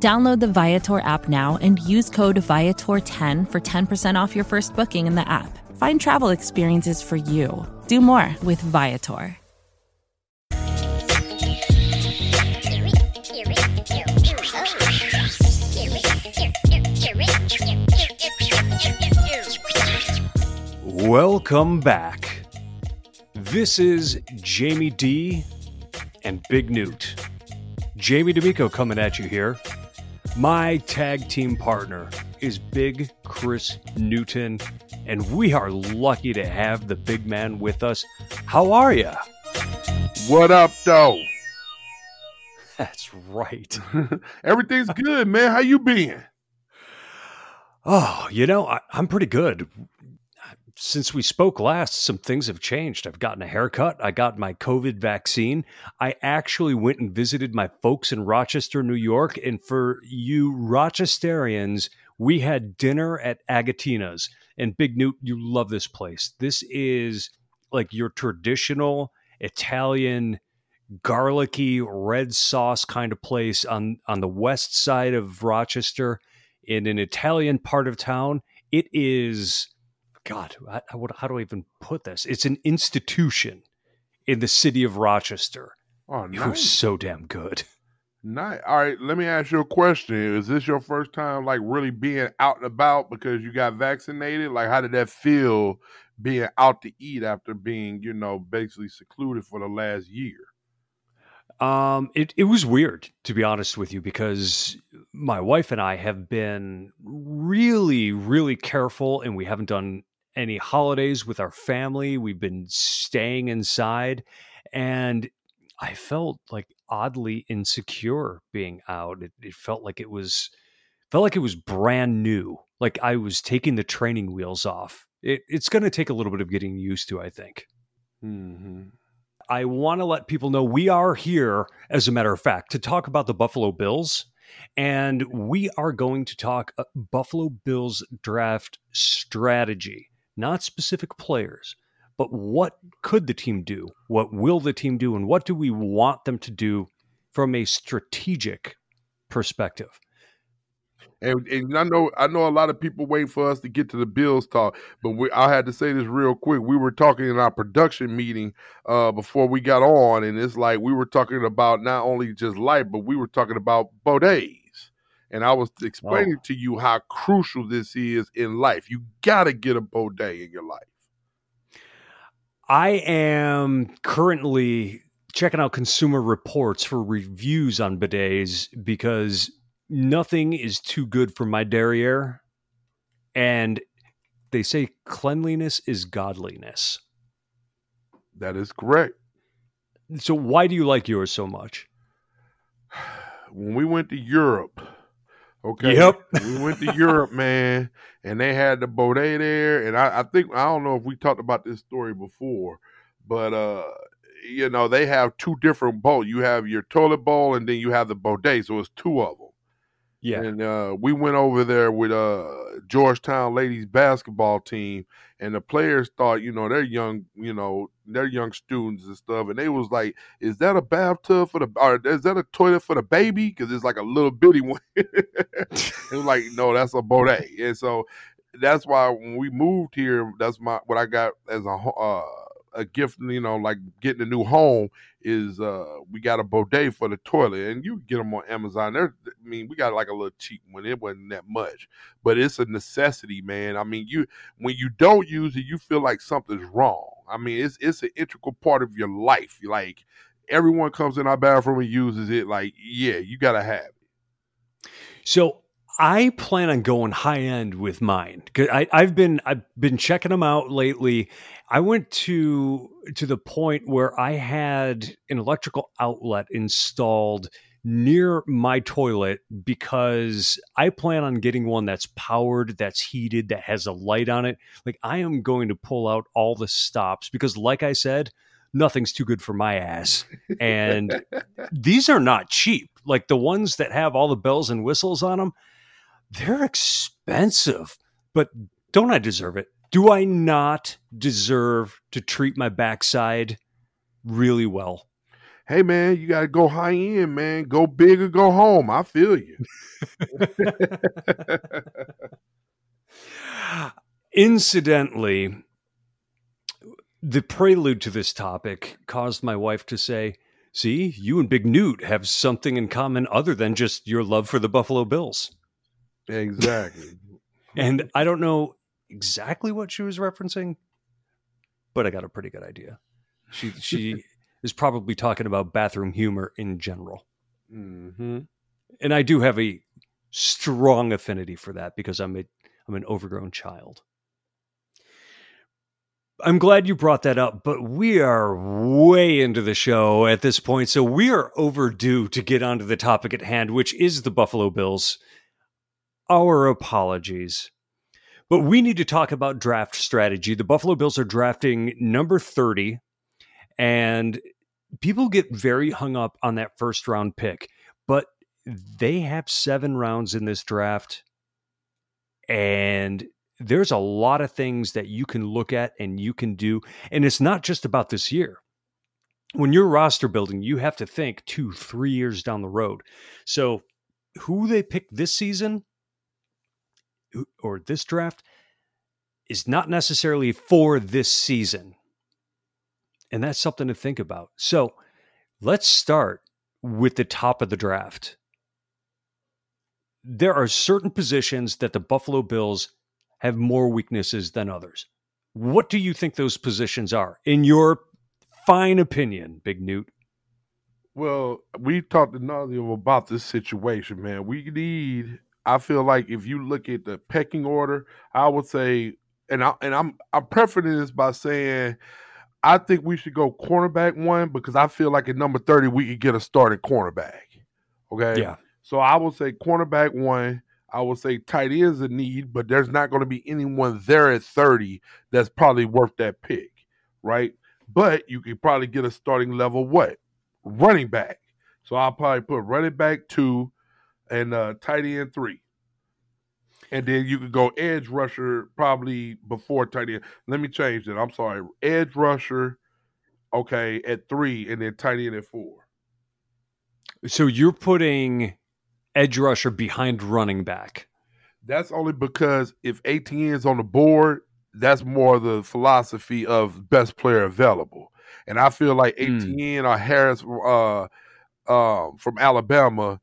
Download the Viator app now and use code Viator10 for 10% off your first booking in the app. Find travel experiences for you. Do more with Viator. Welcome back. This is Jamie D and Big Newt. Jamie D'Amico coming at you here. My tag team partner is Big Chris Newton, and we are lucky to have the big man with us. How are you? What up, though? That's right. Everything's good, man. How you been? Oh, you know, I, I'm pretty good. Since we spoke last, some things have changed. I've gotten a haircut. I got my COVID vaccine. I actually went and visited my folks in Rochester, New York. And for you Rochesterians, we had dinner at Agatina's. And Big Newt, you love this place. This is like your traditional Italian garlicky red sauce kind of place on on the west side of Rochester in an Italian part of town. It is God, how, how do I even put this? It's an institution in the city of Rochester. Oh, nice. Was so damn good. Nice. All right, let me ask you a question. Is this your first time like really being out and about because you got vaccinated? Like how did that feel being out to eat after being, you know, basically secluded for the last year? Um, it, it was weird to be honest with you because my wife and I have been really, really careful and we haven't done any holidays with our family. We've been staying inside and I felt like oddly insecure being out. It, it felt like it was felt like it was brand new. Like I was taking the training wheels off. It, it's going to take a little bit of getting used to, I think. Mm-hmm. I want to let people know we are here, as a matter of fact, to talk about the Buffalo Bills. And we are going to talk uh, Buffalo Bills draft strategy, not specific players, but what could the team do? What will the team do? And what do we want them to do from a strategic perspective? And, and I know I know a lot of people wait for us to get to the Bills talk, but we, I had to say this real quick. We were talking in our production meeting uh, before we got on, and it's like we were talking about not only just life, but we were talking about bodets. And I was explaining oh. to you how crucial this is in life. You got to get a bidet in your life. I am currently checking out consumer reports for reviews on bidets because nothing is too good for my derriere. And they say cleanliness is godliness. That is correct. So why do you like yours so much? When we went to Europe, okay. Yep. we went to Europe, man, and they had the bidet there. And I, I think I don't know if we talked about this story before, but uh you know, they have two different bowls. You have your toilet bowl and then you have the bidet. So it's two of them. Yeah. And uh, we went over there with uh, Georgetown ladies basketball team, and the players thought, you know, they're young, you know, they're young students and stuff, and they was like, "Is that a bathtub for the, or is that a toilet for the baby? Because it's like a little bitty one." it was like, no, that's a bidet, and so that's why when we moved here, that's my what I got as a uh, a gift, you know, like getting a new home is uh we got a bidet for the toilet and you get them on Amazon. There I mean, we got like a little cheap one. It wasn't that much. But it's a necessity, man. I mean, you when you don't use it, you feel like something's wrong. I mean, it's it's an integral part of your life. Like everyone comes in our bathroom and uses it, like, yeah, you gotta have it. So I plan on going high end with mine because I've been I've been checking them out lately. I went to to the point where I had an electrical outlet installed near my toilet because I plan on getting one that's powered, that's heated, that has a light on it. Like I am going to pull out all the stops because like I said, nothing's too good for my ass. And these are not cheap. Like the ones that have all the bells and whistles on them, they're expensive. But don't I deserve it? Do I not deserve to treat my backside really well? hey man, you gotta go high end, man. Go big or go home. I feel you. Incidentally, the prelude to this topic caused my wife to say, See, you and Big Newt have something in common other than just your love for the Buffalo Bills. Exactly. and I don't know exactly what she was referencing, but I got a pretty good idea. She she is probably talking about bathroom humor in general. Mm-hmm. And I do have a strong affinity for that because I'm a I'm an overgrown child. I'm glad you brought that up, but we are way into the show at this point, so we are overdue to get onto the topic at hand, which is the Buffalo Bills. Our apologies. But we need to talk about draft strategy. The Buffalo Bills are drafting number 30 and people get very hung up on that first round pick, but they have seven rounds in this draft. And there's a lot of things that you can look at and you can do. And it's not just about this year. When you're roster building, you have to think two, three years down the road. So, who they pick this season or this draft is not necessarily for this season. And that's something to think about. So let's start with the top of the draft. There are certain positions that the Buffalo Bills have more weaknesses than others. What do you think those positions are, in your fine opinion, Big Newt? Well, we talked to about this situation, man. We need. I feel like if you look at the pecking order, I would say, and I and I'm I'm preferring this by saying I think we should go cornerback one because I feel like at number 30 we could get a starting cornerback. Okay. Yeah. So I will say cornerback one. I will say tight end is a need, but there's not going to be anyone there at 30 that's probably worth that pick, right? But you could probably get a starting level what? Running back. So I'll probably put running back two and uh, tight end three and then you could go edge rusher probably before tight end. Let me change that. I'm sorry, edge rusher, okay, at three, and then tight end at four. So you're putting edge rusher behind running back. That's only because if Etienne is on the board, that's more the philosophy of best player available. And I feel like Etienne mm. or Harris uh, uh, from Alabama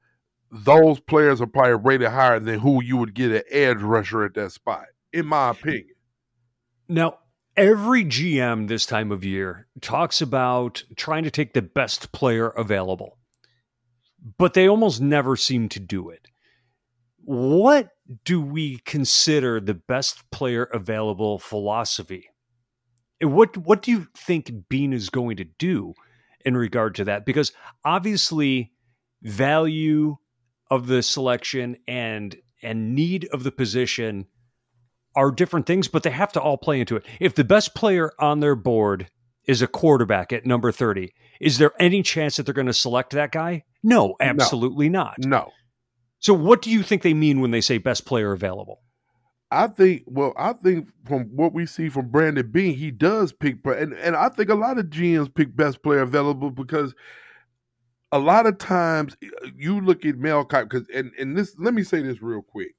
those players are probably rated higher than who you would get an edge rusher at that spot, in my opinion. Now, every GM this time of year talks about trying to take the best player available, but they almost never seem to do it. What do we consider the best player available philosophy? What what do you think Beane is going to do in regard to that? Because obviously, value of the selection and and need of the position are different things, but they have to all play into it. If the best player on their board is a quarterback at number 30, is there any chance that they're going to select that guy? No, absolutely no. not. No. So what do you think they mean when they say best player available? I think well, I think from what we see from Brandon Beane, he does pick and, and I think a lot of GMs pick best player available because a lot of times uh, you look at Mel because and and this let me say this real quick,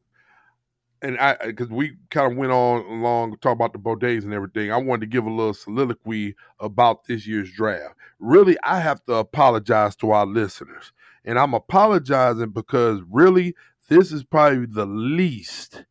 and I because we kind of went on along talk about the Bodays and everything. I wanted to give a little soliloquy about this year's draft. Really, I have to apologize to our listeners, and I'm apologizing because really this is probably the least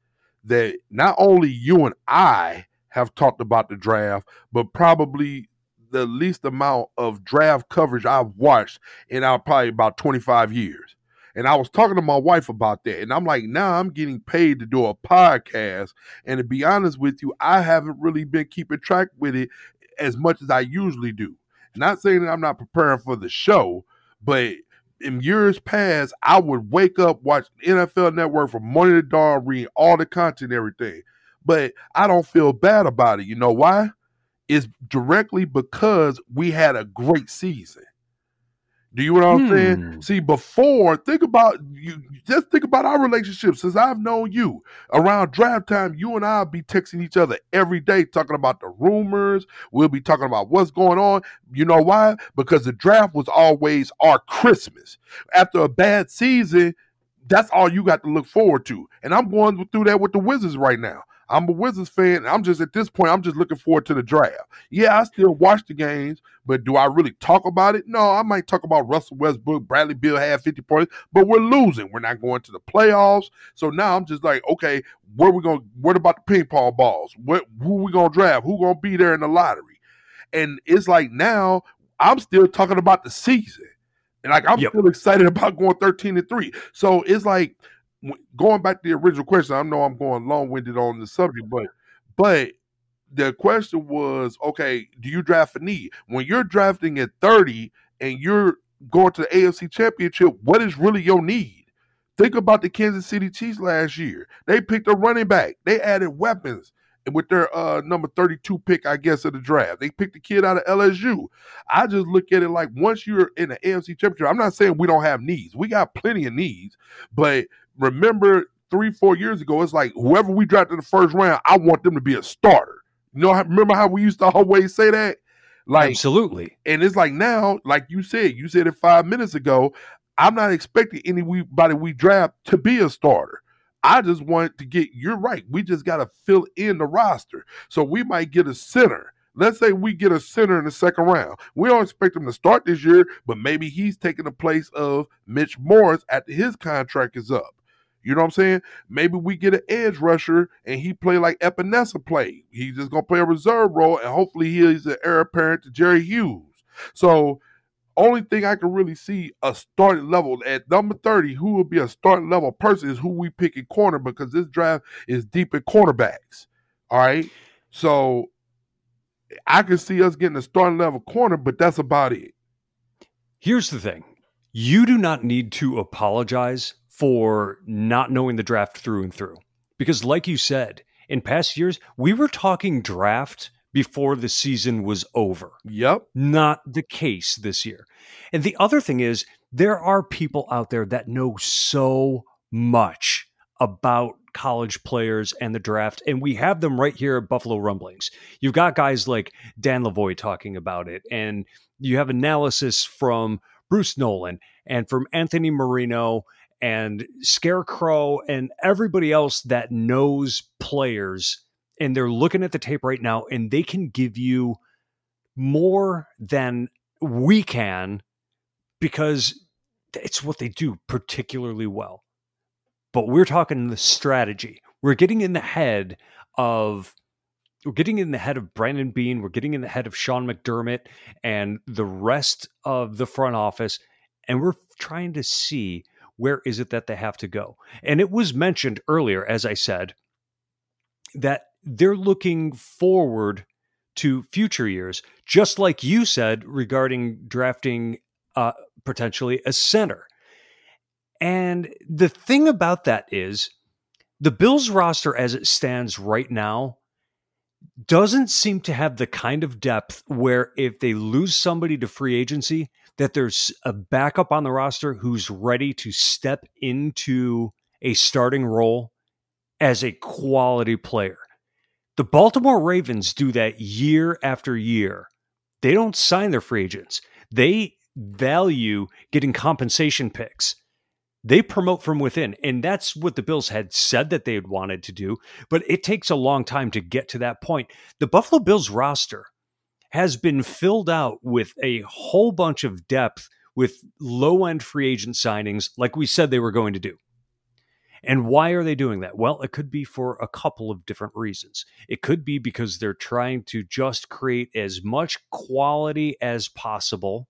that not only you and I have talked about the draft, but probably the least amount of draft coverage I've watched in our probably about 25 years. And I was talking to my wife about that. And I'm like, now I'm getting paid to do a podcast. And to be honest with you, I haven't really been keeping track with it as much as I usually do. Not saying that I'm not preparing for the show, but in years past, I would wake up, watch NFL Network from morning to dawn, read all the content, everything. But I don't feel bad about it. You know why? It's directly because we had a great season. Do you know what I'm hmm. saying? See, before, think about you just think about our relationship since I've known you. Around draft time, you and I'll be texting each other every day, talking about the rumors. We'll be talking about what's going on. You know why? Because the draft was always our Christmas. After a bad season, that's all you got to look forward to. And I'm going through that with the Wizards right now. I'm a Wizards fan. I'm just at this point, I'm just looking forward to the draft. Yeah, I still watch the games, but do I really talk about it? No, I might talk about Russell Westbrook, Bradley Beal had 50 points, but we're losing. We're not going to the playoffs. So now I'm just like, okay, where are we going? What about the ping pong balls? What who we gonna draft? Who gonna be there in the lottery? And it's like now I'm still talking about the season. And like I'm yep. still excited about going 13 and 3. So it's like going back to the original question, I know I'm going long winded on the subject, but but the question was, okay, do you draft for need? When you're drafting at 30 and you're going to the AFC Championship, what is really your need? Think about the Kansas City Chiefs last year. They picked a running back. They added weapons and with their uh, number 32 pick, I guess, of the draft. They picked the kid out of LSU. I just look at it like once you're in the AFC Championship, I'm not saying we don't have needs. We got plenty of needs, but remember three, four years ago, it's like whoever we drafted in the first round, I want them to be a starter. You know, remember how we used to always say that? Like absolutely. And it's like now, like you said, you said it five minutes ago. I'm not expecting anybody we draft to be a starter. I just want to get. You're right. We just got to fill in the roster. So we might get a center. Let's say we get a center in the second round. We don't expect him to start this year, but maybe he's taking the place of Mitch Morse after his contract is up. You know what I'm saying? Maybe we get an edge rusher and he play like Epenesa played. He's just gonna play a reserve role and hopefully he's the heir apparent to Jerry Hughes. So only thing I can really see a starting level at number 30, who will be a starting level person is who we pick in corner because this draft is deep in cornerbacks. All right. So I can see us getting a starting level corner, but that's about it. Here's the thing. You do not need to apologize for not knowing the draft through and through. Because, like you said, in past years, we were talking draft before the season was over. Yep. Not the case this year. And the other thing is, there are people out there that know so much about college players and the draft, and we have them right here at Buffalo Rumblings. You've got guys like Dan Lavoie talking about it, and you have analysis from Bruce Nolan and from Anthony Marino and Scarecrow and everybody else that knows players and they're looking at the tape right now and they can give you more than we can because it's what they do particularly well. But we're talking the strategy. We're getting in the head of we're getting in the head of Brandon Beane, we're getting in the head of Sean McDermott and the rest of the front office and we're trying to see where is it that they have to go? And it was mentioned earlier, as I said, that they're looking forward to future years, just like you said regarding drafting uh, potentially a center. And the thing about that is the Bills roster as it stands right now doesn't seem to have the kind of depth where if they lose somebody to free agency, that there's a backup on the roster who's ready to step into a starting role as a quality player. The Baltimore Ravens do that year after year. They don't sign their free agents. They value getting compensation picks. They promote from within. And that's what the Bills had said that they had wanted to do. But it takes a long time to get to that point. The Buffalo Bills roster has been filled out with a whole bunch of depth with low end free agent signings, like we said they were going to do. And why are they doing that? Well, it could be for a couple of different reasons. It could be because they're trying to just create as much quality as possible,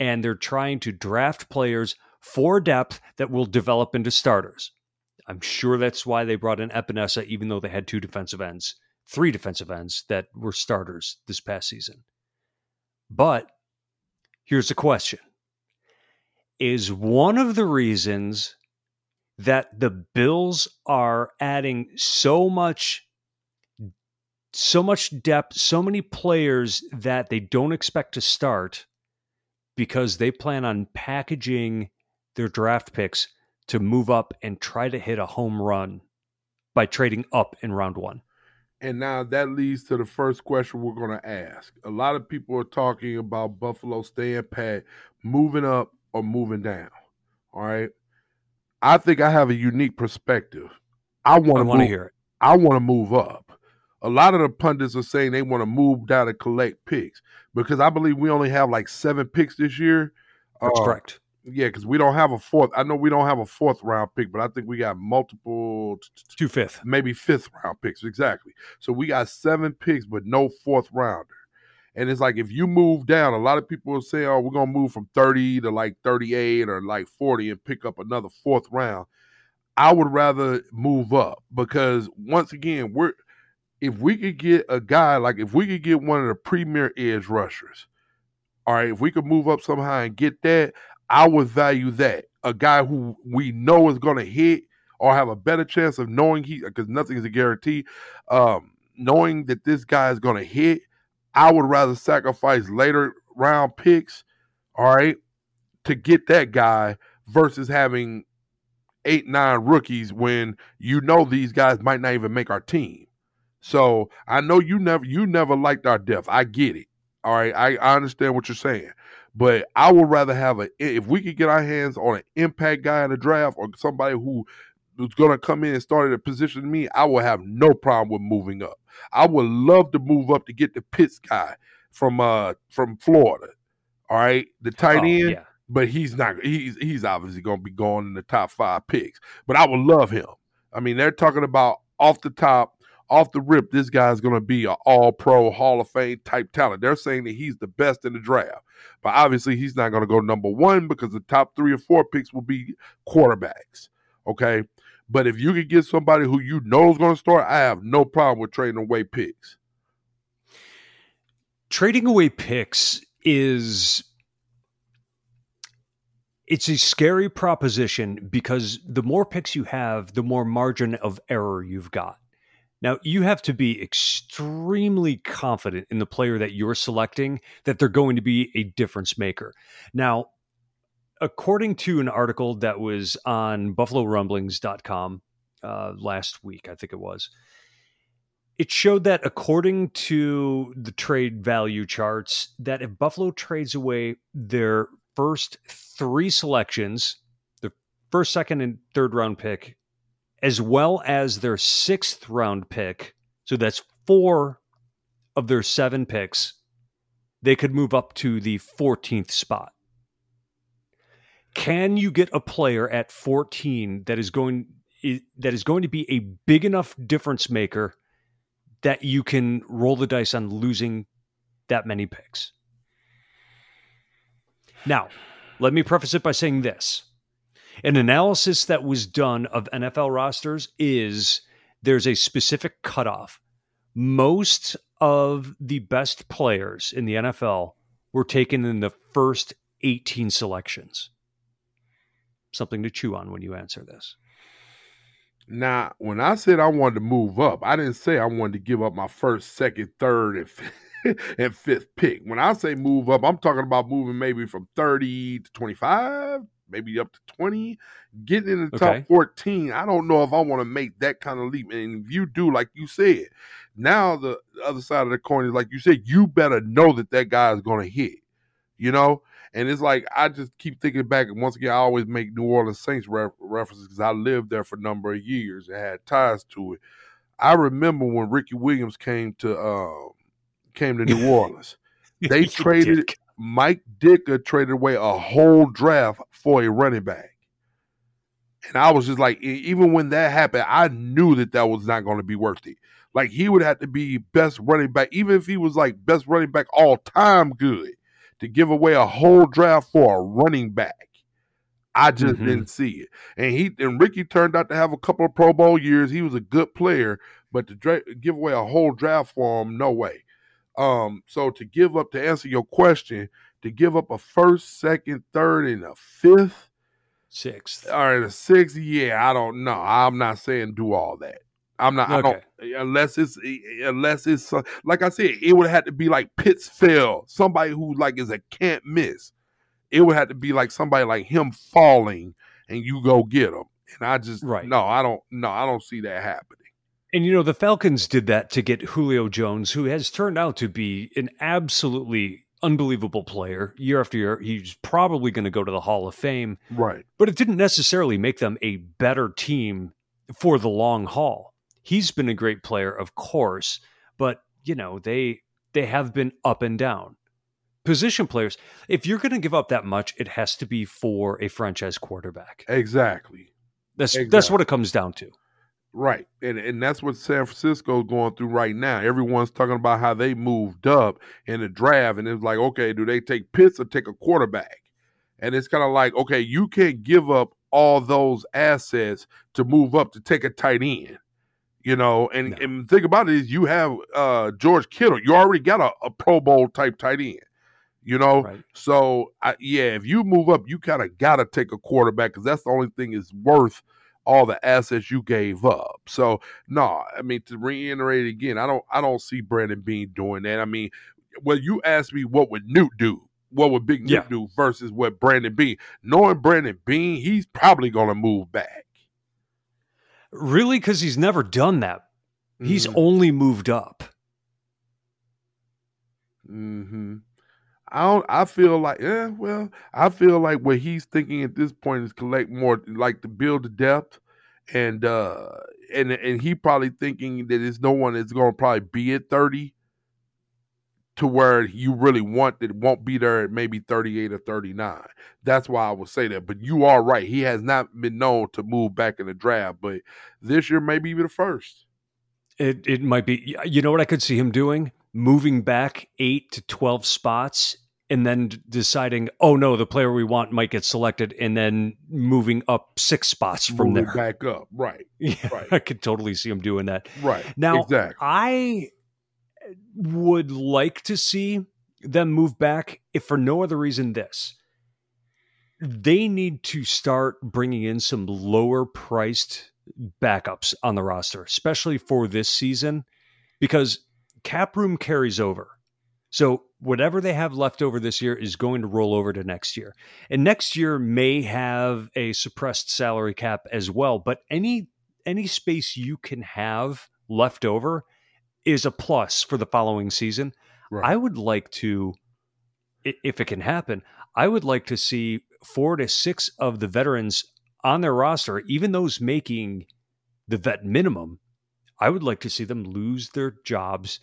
and they're trying to draft players for depth that will develop into starters. I'm sure that's why they brought in Epenesa, even though they had two defensive ends three defensive ends that were starters this past season. But here's the question is one of the reasons that the Bills are adding so much so much depth, so many players that they don't expect to start because they plan on packaging their draft picks to move up and try to hit a home run by trading up in round 1. And now that leads to the first question we're going to ask. A lot of people are talking about Buffalo staying pat, moving up or moving down. All right. I think I have a unique perspective. I want to hear it. I want to move up. A lot of the pundits are saying they want to move down and collect picks because I believe we only have like seven picks this year. That's uh, correct. Yeah, because we don't have a fourth. I know we don't have a fourth round pick, but I think we got multiple two fifth, maybe fifth round picks. Exactly. So we got seven picks, but no fourth rounder. And it's like if you move down, a lot of people will say, "Oh, we're gonna move from 30 to like 38 or like 40 and pick up another fourth round." I would rather move up because once again, we're if we could get a guy like if we could get one of the premier edge rushers, all right, if we could move up somehow and get that, I would value that. A guy who we know is going to hit or have a better chance of knowing he because nothing is a guarantee. Um, knowing that this guy is going to hit, I would rather sacrifice later round picks, all right, to get that guy versus having eight, nine rookies when you know these guys might not even make our team. So I know you never you never liked our depth. I get it. All right. I, I understand what you're saying. But I would rather have a if we could get our hands on an impact guy in the draft or somebody who who's gonna come in and start at a position to me, I will have no problem with moving up. I would love to move up to get the Pitts guy from uh from Florida. All right, the tight oh, end. Yeah. But he's not. He's he's obviously going to be going in the top five picks. But I would love him. I mean, they're talking about off the top, off the rip. This guy's going to be an All Pro, Hall of Fame type talent. They're saying that he's the best in the draft. But obviously, he's not going to go number one because the top three or four picks will be quarterbacks. Okay, but if you could get somebody who you know is going to start, I have no problem with trading away picks. Trading away picks is it's a scary proposition because the more picks you have, the more margin of error you've got. Now, you have to be extremely confident in the player that you're selecting that they're going to be a difference maker. Now, according to an article that was on buffalorumblings.com uh, last week, I think it was, it showed that according to the trade value charts, that if Buffalo trades away their first three selections, the first, second, and third round pick, as well as their sixth round pick, so that's four of their seven picks, they could move up to the 14th spot. Can you get a player at 14 that is going that is going to be a big enough difference maker that you can roll the dice on losing that many picks? Now, let me preface it by saying this. An analysis that was done of NFL rosters is there's a specific cutoff. Most of the best players in the NFL were taken in the first 18 selections something to chew on when you answer this. Now, when I said I wanted to move up, I didn't say I wanted to give up my first, second, third, and fifth, and fifth pick. When I say move up, I'm talking about moving maybe from 30 to 25, maybe up to 20, getting in the okay. top 14. I don't know if I want to make that kind of leap. And if you do, like you said, now the other side of the coin is like you said, you better know that that guy is going to hit. You know, and it's like I just keep thinking back, and once again, I always make New Orleans Saints ref- references because I lived there for a number of years and had ties to it. I remember when Ricky Williams came to uh, came to New Orleans. They traded. Mike Ditka traded away a whole draft for a running back. And I was just like, even when that happened, I knew that that was not going to be worth it. Like he would have to be best running back, even if he was like best running back all time good to give away a whole draft for a running back. I just mm-hmm. didn't see it. And he and Ricky turned out to have a couple of Pro Bowl years. He was a good player, but to dra- give away a whole draft for him, no way. Um, so to give up to answer your question, to give up a first, second, third, and a fifth, sixth, or a sixth. Yeah, I don't know. I'm not saying do all that. I'm not. Okay. I don't unless it's unless it's uh, like I said, it would have to be like Pitts fell, somebody who like is a can't miss. It would have to be like somebody like him falling, and you go get him. And I just right. no, I don't. No, I don't see that happening. And you know, the Falcons did that to get Julio Jones, who has turned out to be an absolutely unbelievable player year after year. He's probably going to go to the Hall of Fame. Right. But it didn't necessarily make them a better team for the long haul. He's been a great player, of course, but you know, they they have been up and down. Position players, if you're going to give up that much, it has to be for a franchise quarterback. Exactly. That's exactly. that's what it comes down to. Right. And and that's what San Francisco is going through right now. Everyone's talking about how they moved up in the draft. And it's like, okay, do they take Pitts or take a quarterback? And it's kind of like, okay, you can't give up all those assets to move up to take a tight end. You know, and, no. and think about it is you have uh George Kittle. You already got a, a Pro Bowl type tight end. You know, right. so I, yeah, if you move up, you kind of got to take a quarterback because that's the only thing is worth – all the assets you gave up. So no, I mean to reiterate again, I don't I don't see Brandon Beane doing that. I mean, well, you asked me what would Newt do? What would Big Newt yeah. do versus what Brandon Beane? Knowing Brandon Beane, he's probably gonna move back. Really? Because he's never done that. He's mm-hmm. only moved up. Hmm. I don't. I feel like, yeah. Well, I feel like what he's thinking at this point is collect more, like to build the depth, and uh, and and he probably thinking that there's no one that's going to probably be at thirty, to where you really want that won't be there at maybe thirty eight or thirty nine. That's why I would say that. But you are right. He has not been known to move back in the draft, but this year maybe be the first. It it might be. You know what I could see him doing? moving back eight to 12 spots and then deciding, oh no, the player we want might get selected, and then moving up six spots from moving there. Back up, right? Yeah, right. I could totally see him doing that. Right. Now, exactly. I would like to see them move back, if for no other reason, this. They need to start bringing in some lower priced backups on the roster, especially for this season, because cap room carries over. So whatever they have left over this year is going to roll over to next year. And next year may have a suppressed salary cap as well, but any any space you can have left over is a plus for the following season. Right. I would like to if it can happen, I would like to see 4 to 6 of the veterans on their roster, even those making the vet minimum, I would like to see them lose their jobs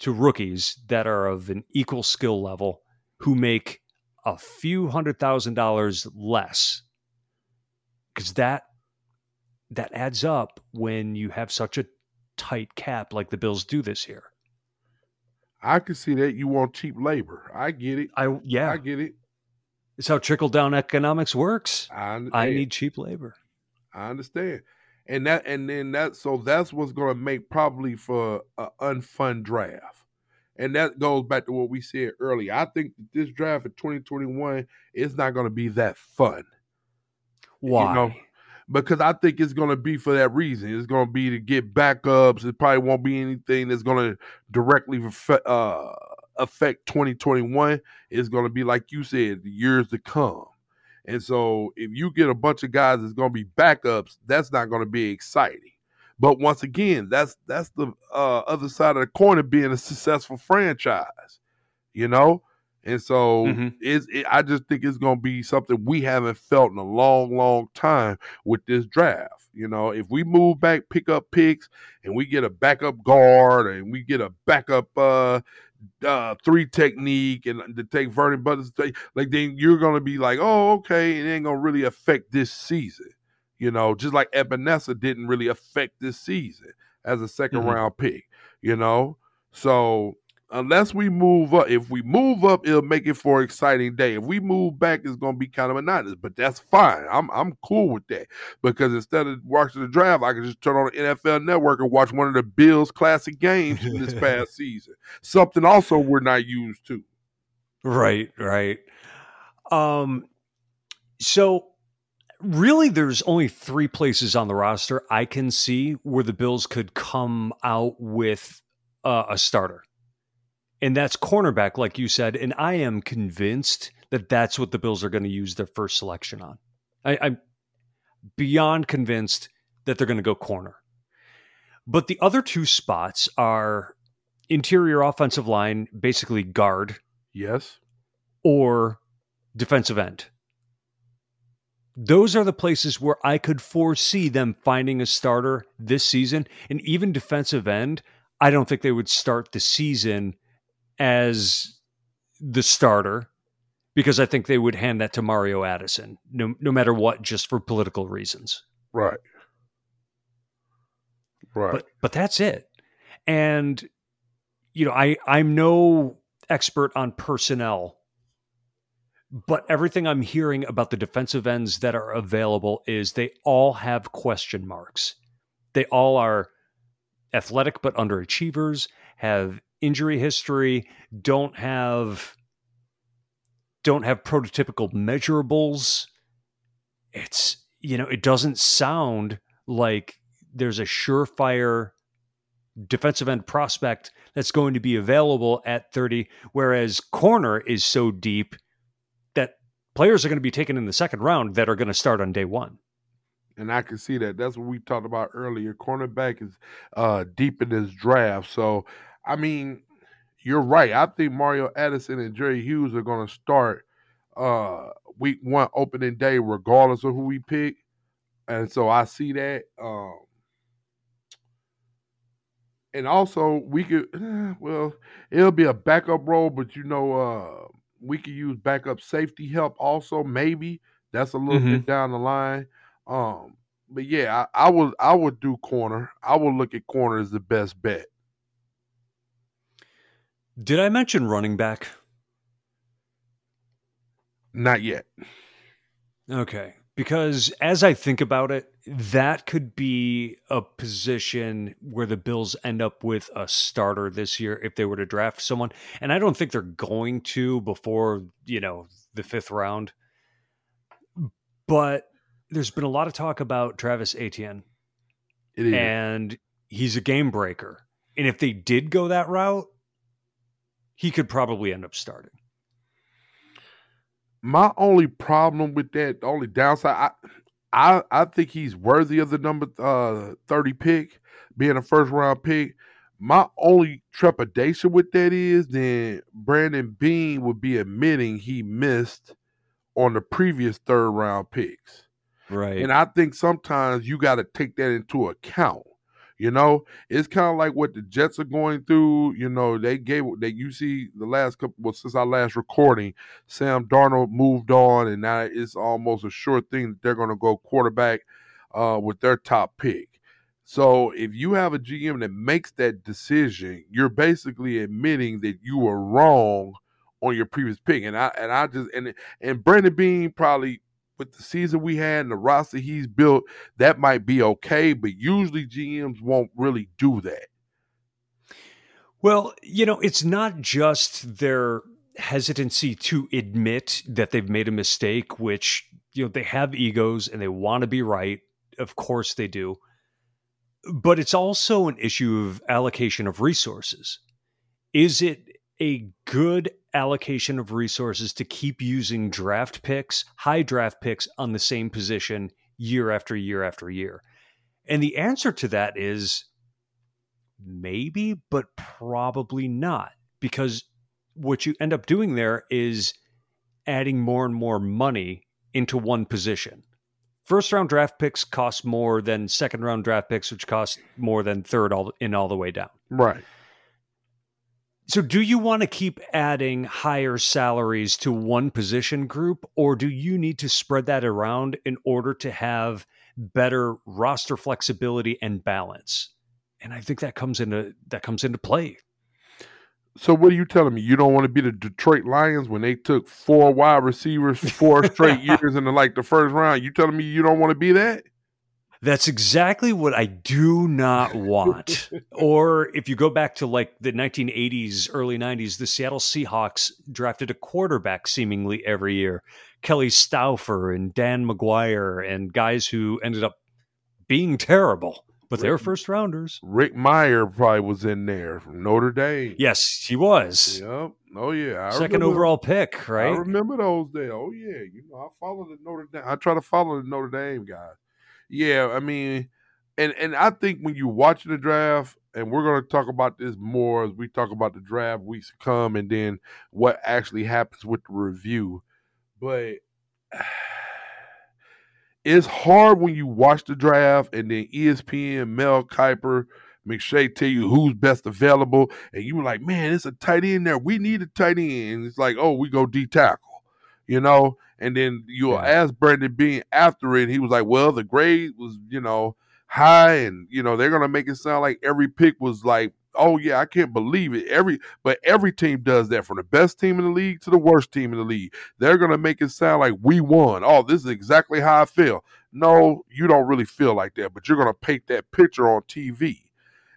to rookies that are of an equal skill level who make a few hundred thousand dollars less. Because that that adds up when you have such a tight cap like the bills do this year. I can see that you want cheap labor. I get it. I yeah. I get it. It's how trickle down economics works. I, I need cheap labor. I understand and that and then that so that's what's going to make probably for an unfun draft. And that goes back to what we said earlier. I think that this draft in 2021 is not going to be that fun. Why? you know, because i think it's going to be for that reason. It's going to be to get backups. It probably won't be anything that's going to directly uh, affect 2021 it's going to be like you said the years to come and so if you get a bunch of guys that's going to be backups, that's not going to be exciting. But once again, that's that's the uh, other side of the coin of being a successful franchise, you know. And so mm-hmm. it's, it, I just think it's going to be something we haven't felt in a long, long time with this draft. You know, if we move back, pick up picks, and we get a backup guard, and we get a backup uh, uh, three technique and to take Vernon Butler, like then you're gonna be like, oh, okay, it ain't gonna really affect this season. You know, just like Epenesa didn't really affect this season as a 2nd mm-hmm. round pick. You know, so unless we move up, if we move up, it'll make it for an exciting day. If we move back, it's going to be kind of monotonous, but that's fine. I'm I'm cool with that because instead of watching the draft, I can just turn on the NFL Network and watch one of the Bills' classic games from this past season. Something also we're not used to. Right, right. Um, so really, there's only three places on the roster I can see where the Bills could come out with uh, a starter, and that's cornerback, like you said. And I am convinced that that's what the Bills are going to use their first selection on. I, I'm beyond convinced that they're going to go corner. But the other two spots are interior offensive line, basically guard. Yes. Or defensive end. Those are the places where I could foresee them finding a starter this season. And even defensive end, I don't think they would start the season as the starter because I think they would hand that to Mario Addison, no, no matter what, just for political reasons. Right. Right. But but that's it. And you know, I I'm no expert on personnel, but everything I'm hearing about the defensive ends that are available is they all have question marks. They all are athletic but underachievers, have injury history, don't have don't have prototypical measurables. It's you know, it doesn't sound like there's a surefire defensive end prospect that's going to be available at 30, whereas corner is so deep that players are going to be taken in the second round that are going to start on day one. And I can see that. That's what we talked about earlier. Cornerback is uh, deep in this draft. So, I mean, you're right. I think Mario Addison and Jerry Hughes are going to start uh, week one opening day, regardless of who we pick. And so I see that. Um, and also we could well it'll be a backup role but you know uh we could use backup safety help also maybe that's a little mm-hmm. bit down the line um but yeah I, I would i would do corner i would look at corner as the best bet did i mention running back not yet okay because as I think about it, that could be a position where the Bills end up with a starter this year if they were to draft someone. And I don't think they're going to before, you know, the fifth round. But there's been a lot of talk about Travis Etienne. And he's a game breaker. And if they did go that route, he could probably end up starting my only problem with that, the only downside, I, I, I think he's worthy of the number uh, 30 pick, being a first round pick. My only trepidation with that is then Brandon Beane would be admitting he missed on the previous third round picks. Right. And I think sometimes you got to take that into account. You know, it's kind of like what the Jets are going through. You know, they gave that you see the last couple well, since our last recording, Sam Darnold moved on, and now it's almost a sure thing that they're going to go quarterback uh, with their top pick. So if you have a GM that makes that decision, you're basically admitting that you were wrong on your previous pick. And I and I just and and Brandon Beane probably with the season we had and the roster he's built, that might be okay. But usually GMs won't really do that. Well, you know, it's not just their hesitancy to admit that they've made a mistake, which, you know, they have egos and they want to be right. Of course they do. But it's also an issue of allocation of resources. Is it a good allocation of resources to keep using draft picks, high draft picks on the same position year after year after year? And the answer to that is maybe, but probably not. Because what you end up doing there is adding more and more money into one position. First round draft picks cost more than second round draft picks, which cost more than third all in all the way down. Right. So, do you want to keep adding higher salaries to one position group, or do you need to spread that around in order to have better roster flexibility and balance? And I think that comes into that comes into play. So, what are you telling me? You don't want to be the Detroit Lions when they took four wide receivers four straight years in the, like the first round? You telling me you don't want to be that? That's exactly what I do not want. or if you go back to like the 1980s, early 90s, the Seattle Seahawks drafted a quarterback seemingly every year. Kelly Stouffer and Dan McGwire and guys who ended up being terrible, but they were first rounders. Rick Mirer probably was in there from Notre Dame. Yes, he was. Yep. Oh yeah. I Second remember, overall pick, right? I remember those days. Oh yeah. You know, I follow the Notre Dame. I try to follow the Notre Dame guys yeah, I mean, and and I think when you watch the draft, and we're going to talk about this more as we talk about the draft weeks to come, and then what actually happens with the review. But it's hard when you watch the draft and then ESPN, Mel Kiper, McShay tell you who's best available, and you were like, man, it's a tight end there. We need a tight end. It's like, oh, we go D tackle, you know. And then you'll yeah. ask Brandon Beane after it. He was like, well, the grade was, you know, high. And, you know, they're going to make it sound like every pick was like, oh, yeah, I can't believe it. Every, but every team does that from the best team in the league to the worst team in the league. They're going to make it sound like we won. Oh, this is exactly how I feel. No, you don't really feel like that, but you're going to paint that picture on TV.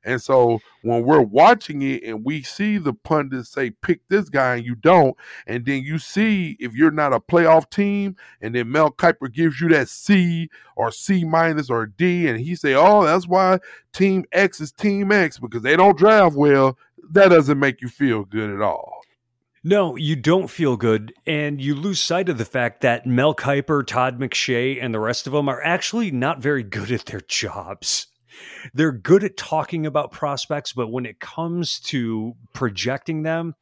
And so when we're watching it and we see the pundits say, pick this guy and you don't, and then you see if you're not a playoff team, and then Mel Kiper gives you that C or C minus or D, and he say, oh, that's why team X is team X because they don't draft well, that doesn't make you feel good at all. No, you don't feel good, and you lose sight of the fact that Mel Kiper, Todd McShay, and the rest of them are actually not very good at their jobs they're good at talking about prospects, but when it comes to projecting them,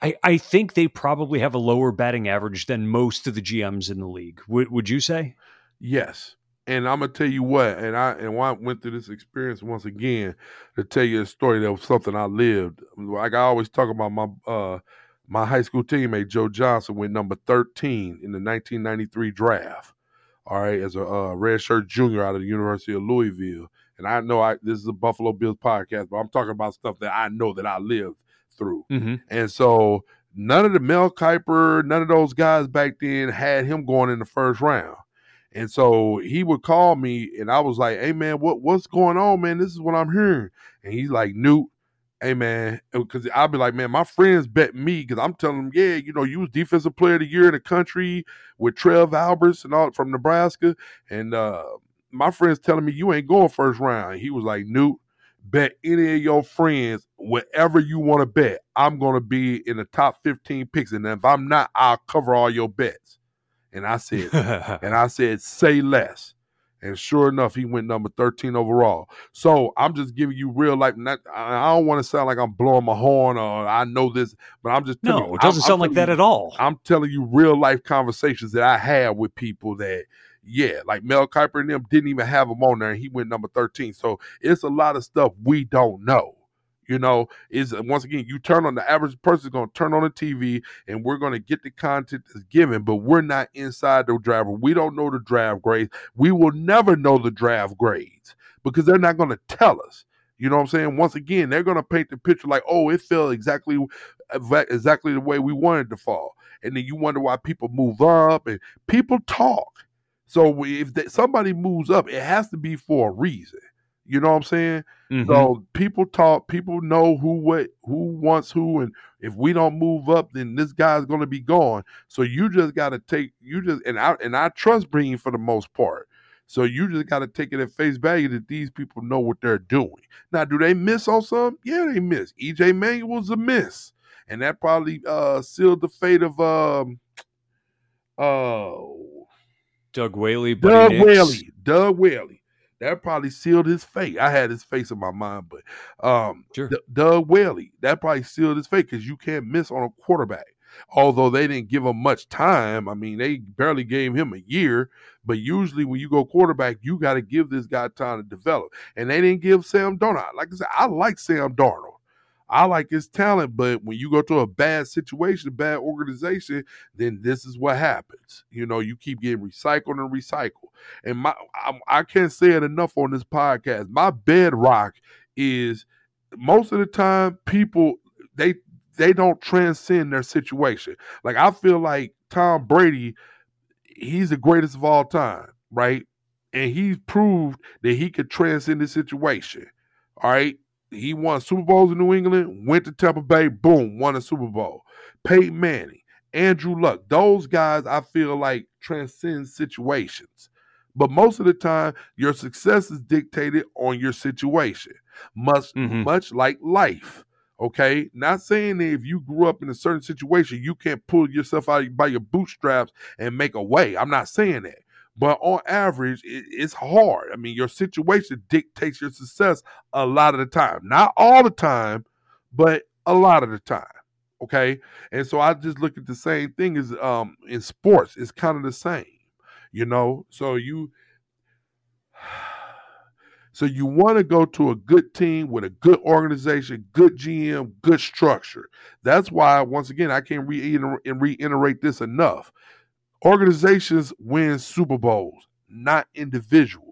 I, I think they probably have a lower batting average than most of the GMs in the league. W- would you say? Yes. And I'm gonna tell you what, and I and I went through this experience once again to tell you a story that was something I lived. Like I always talk about my uh my high school teammate Joe Johnson went number 13 in the 1993 draft all right, as a uh, redshirt junior out of the University of Louisville. And I know I this is a Buffalo Bills podcast, but I'm talking about stuff that I know that I lived through. Mm-hmm. And so none of the Mel Kiper, none of those guys back then had him going in the first round. And so he would call me and I was like, Hey man, what what's going on, man? This is what I'm hearing. And he's like, Newt, hey man, because I'll be like, man, my friends bet me because I'm telling them, yeah, you know, you was defensive player of the year in the country with Trev Alberts and all from Nebraska, and uh, my friends telling me you ain't going first round. he was like, Newt, bet any of your friends whatever you want to bet. I'm gonna be in the top 15 picks, and if I'm not, I'll cover all your bets. And I said, and I said, say less. And sure enough, he went number 13 overall. So I'm just giving you real life. Not, I don't want to sound like I'm blowing my horn or I know this, but I'm just no. You, it doesn't I'm, sound I'm like that at all. I'm telling you real life conversations that I had with people that yeah, like Mel Kiper and them didn't even have him on there, and he went number 13. So it's a lot of stuff we don't know. You know, is uh, once again, you turn on the average person is going to turn on the TV and we're going to get the content that's given, but we're not inside the driver. We don't know the draft grades. We will never know the draft grades because they're not going to tell us. You know what I'm saying? Once again, they're going to paint the picture like, oh, it fell exactly uh, exactly the way we wanted to fall. And then you wonder why people move up and people talk. So if they, somebody moves up, it has to be for a reason. You know what I'm saying? Mm-hmm. So people talk, people know who what who wants who, and if we don't move up, then this guy's gonna be gone. So you just gotta take you just and I and I trust Beane for the most part. So you just gotta take it at face value that these people know what they're doing. Now, do they miss on some? Yeah, they miss. EJ Manuel's a miss, and that probably uh sealed the fate of um uh Doug Whaley, Doug Whaley, Doug Whaley that probably sealed his fate. I had his face in my mind, but um, sure. D- Doug Whaley, that probably sealed his fate because you can't miss on a quarterback. Although they didn't give him much time, I mean, they barely gave him a year. But usually, when you go quarterback, you got to give this guy time to develop. And they didn't give Sam Darnold. Like I said, I like Sam Darnold. I like his talent, but when you go to a bad situation, a bad organization, then this is what happens. You know, you keep getting recycled and recycled. And my, I, I can't say it enough on this podcast. My bedrock is most of the time people they they don't transcend their situation. Like I feel like Tom Brady, he's the greatest of all time, right? and he proved that he could transcend the situation. All right. He won Super Bowls in New England, went to Tampa Bay, boom, won a Super Bowl. Peyton Manning, Andrew Luck, those guys I feel like transcend situations. But most of the time, your success is dictated on your situation, much mm-hmm. much like life. Okay, not saying that if you grew up in a certain situation, you can't pull yourself out by your bootstraps and make a way. I'm not saying that. But on average, it, it's hard. I mean, your situation dictates your success a lot of the time. Not all the time, but a lot of the time. Okay. And so I just look at the same thing as um in sports. It's kind of the same, you know. So you so you want to go to a good team with a good organization, good GM, good structure. That's why, once again, I can't reiter- reiterate this enough. Organizations win Super Bowls, not individuals.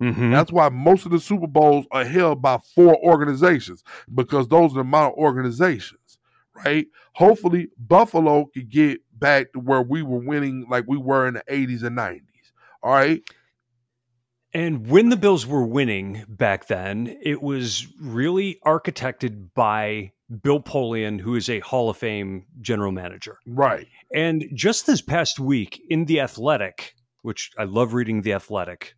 Mm-hmm. That's why most of the Super Bowls are held by four organizations because those are the amount of organizations, right? Hopefully, Buffalo could get back to where we were winning like we were in the 80s and 90s. All right. And when the Bills were winning back then, it was really architected by Bill Polian, who is a Hall of Fame general manager. Right. And just this past week in The Athletic, which I love reading The Athletic,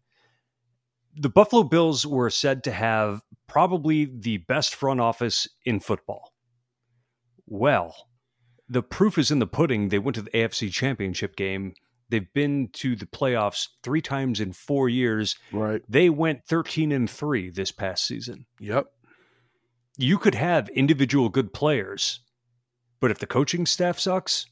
the Buffalo Bills were said to have probably the best front office in football. Well, the proof is in the pudding. They went to the AFC Championship game They've been to the playoffs three times in four years. Right. They went 13 and three this past season. Yep. You could have individual good players, but if the coaching staff sucks,